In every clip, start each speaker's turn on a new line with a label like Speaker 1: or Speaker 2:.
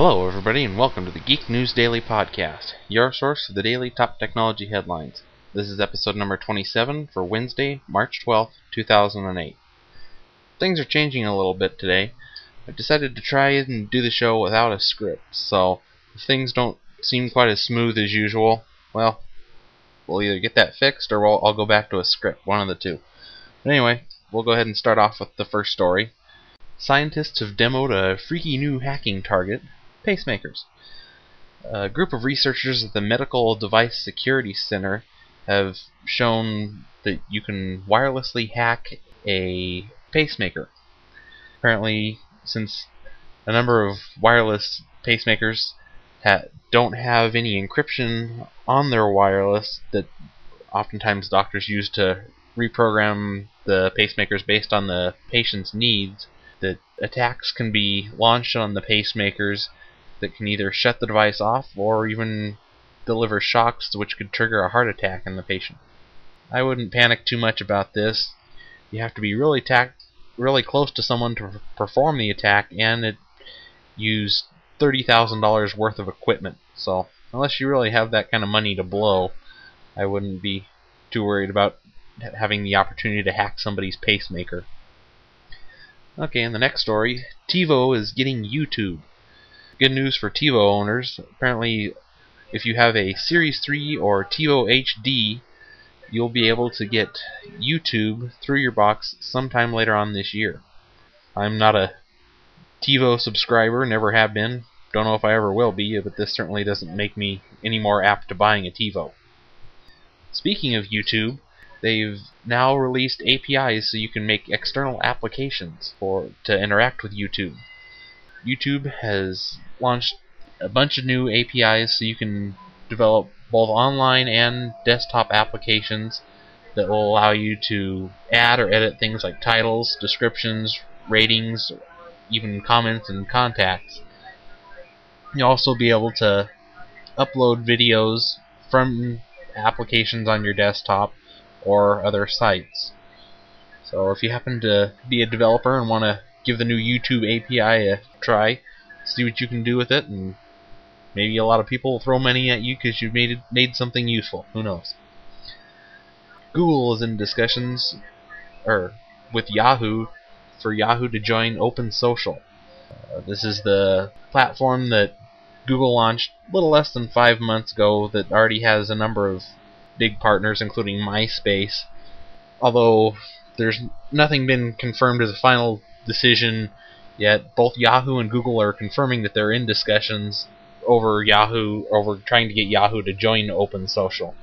Speaker 1: Hello, everybody, and welcome to the Geek News Daily Podcast, your source for the daily top technology headlines. This is episode number 27 for Wednesday, March 12th, 2008. Things are changing a little bit today. I've decided to try and do the show without a script, so if things don't seem quite as smooth as usual, well, we'll either get that fixed or we'll, I'll go back to a script, one of the two. But anyway, we'll go ahead and start off with the first story. Scientists have demoed a freaky new hacking target pacemakers. A group of researchers at the Medical Device Security Center have shown that you can wirelessly hack a pacemaker. Apparently, since a number of wireless pacemakers ha don't have any encryption on their wireless that oftentimes doctors use to reprogram the pacemakers based on the patient's needs, that attacks can be launched on the pacemakers that can either shut the device off or even deliver shocks which could trigger a heart attack in the patient. I wouldn't panic too much about this. You have to be really tact really close to someone to perform the attack and it use $30,000 worth of equipment. So, unless you really have that kind of money to blow, I wouldn't be too worried about having the opportunity to hack somebody's pacemaker. Okay, in the next story, TiVo is getting YouTube. Good news for TiVo owners. Apparently, if you have a Series 3 or TiVo HD, you'll be able to get YouTube through your box sometime later on this year. I'm not a TiVo subscriber, never have been. Don't know if I ever will be, but this certainly doesn't make me any more apt to buying a TiVo. Speaking of YouTube, they've now released APIs so you can make external applications for to interact with YouTube. YouTube has launched a bunch of new APIs so you can develop both online and desktop applications that will allow you to add or edit things like titles, descriptions, ratings, even comments and contacts. You'll also be able to upload videos from applications on your desktop or other sites. So if you happen to be a developer and want to give the new YouTube API a try, see what you can do with it, and maybe a lot of people will throw money at you because you've made it, made something useful. Who knows? Google is in discussions, or with Yahoo, for Yahoo to join Open Social. Uh, this is the platform that Google launched a little less than five months ago that already has a number of big partners, including MySpace. Although there's nothing been confirmed as a final decision yet, both Yahoo and Google are confirming that they're in discussions over Yahoo, over trying to get Yahoo to join Open Social.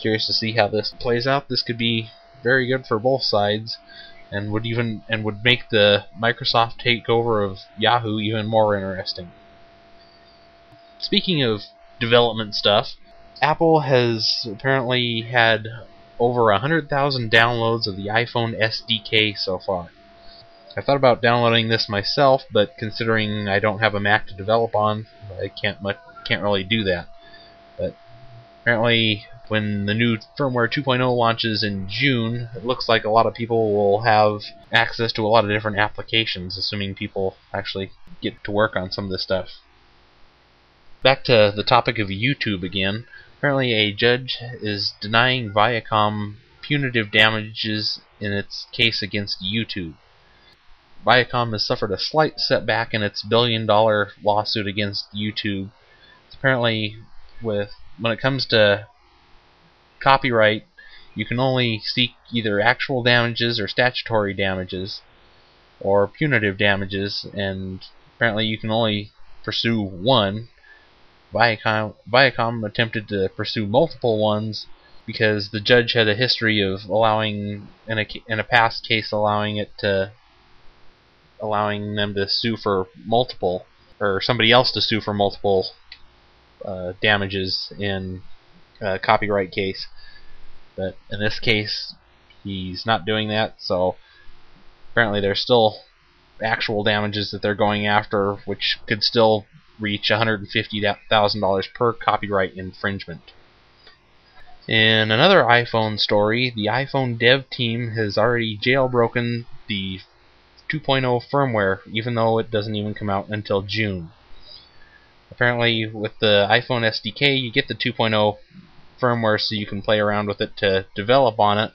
Speaker 1: Curious to see how this plays out. This could be very good for both sides, and would even and would make the Microsoft takeover of Yahoo even more interesting. Speaking of development stuff, Apple has apparently had over 100,000 downloads of the iPhone SDK so far. I thought about downloading this myself, but considering I don't have a Mac to develop on, I can't much, can't really do that. But apparently, when the new firmware 2.0 launches in June, it looks like a lot of people will have access to a lot of different applications, assuming people actually get to work on some of this stuff. Back to the topic of YouTube again. Apparently, a judge is denying Viacom punitive damages in its case against YouTube. Viacom has suffered a slight setback in its billion dollar lawsuit against YouTube. Apparently, with when it comes to copyright, you can only seek either actual damages or statutory damages or punitive damages, and apparently you can only pursue one. Viacom, Viacom attempted to pursue multiple ones because the judge had a history of allowing in a in a past case allowing it to allowing them to sue for multiple or somebody else to sue for multiple uh, damages in a copyright case. But in this case, he's not doing that, so apparently there's still actual damages that they're going after, which could still reach $150,000 per copyright infringement. In another iPhone story, the iPhone dev team has already jailbroken the 2.0 firmware, even though it doesn't even come out until June. Apparently, with the iPhone SDK, you get the 2.0 firmware so you can play around with it to develop on it.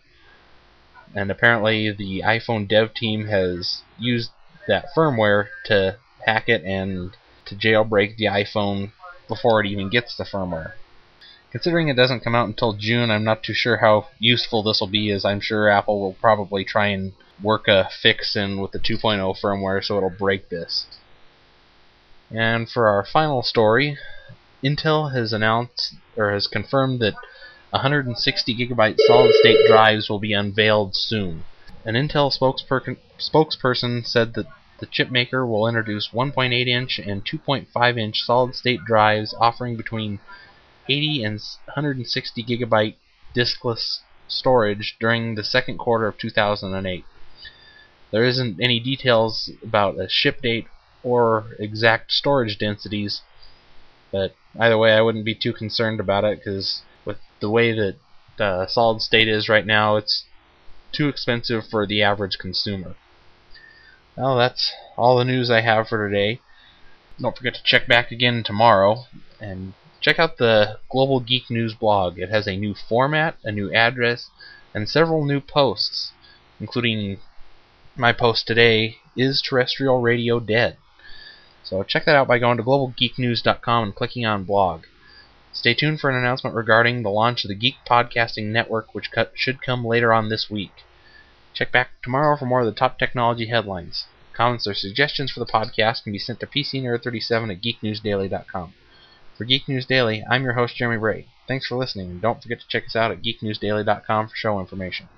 Speaker 1: And apparently, the iPhone dev team has used that firmware to hack it and to jailbreak the iPhone before it even gets the firmware. Considering it doesn't come out until June, I'm not too sure how useful this will be, as I'm sure Apple will probably try and work a fix in with the 2.0 firmware so it'll break this. And for our final story, Intel has announced or has confirmed that 160 gigabyte solid state drives will be unveiled soon. An Intel spokesper- spokesperson said that the chipmaker will introduce 1.8 inch and 2.5 inch solid state drives offering between 80 and 160 gigabyte diskless storage during the second quarter of 2008. There isn't any details about a ship date or exact storage densities, but either way, I wouldn't be too concerned about it because with the way that uh, solid state is right now, it's too expensive for the average consumer. Well, that's all the news I have for today. Don't forget to check back again tomorrow and check out the Global Geek News blog. It has a new format, a new address, and several new posts, including my post today Is Terrestrial Radio Dead? So check that out by going to globalgeeknews.com and clicking on blog. Stay tuned for an announcement regarding the launch of the Geek Podcasting Network, which should come later on this week. Check back tomorrow for more of the top technology headlines. Comments or suggestions for the podcast can be sent to PCNerd37 at geeknewsdaily.com. For Geek News Daily, I'm your host, Jeremy Bray. Thanks for listening, and don't forget to check us out at geeknewsdaily.com for show information.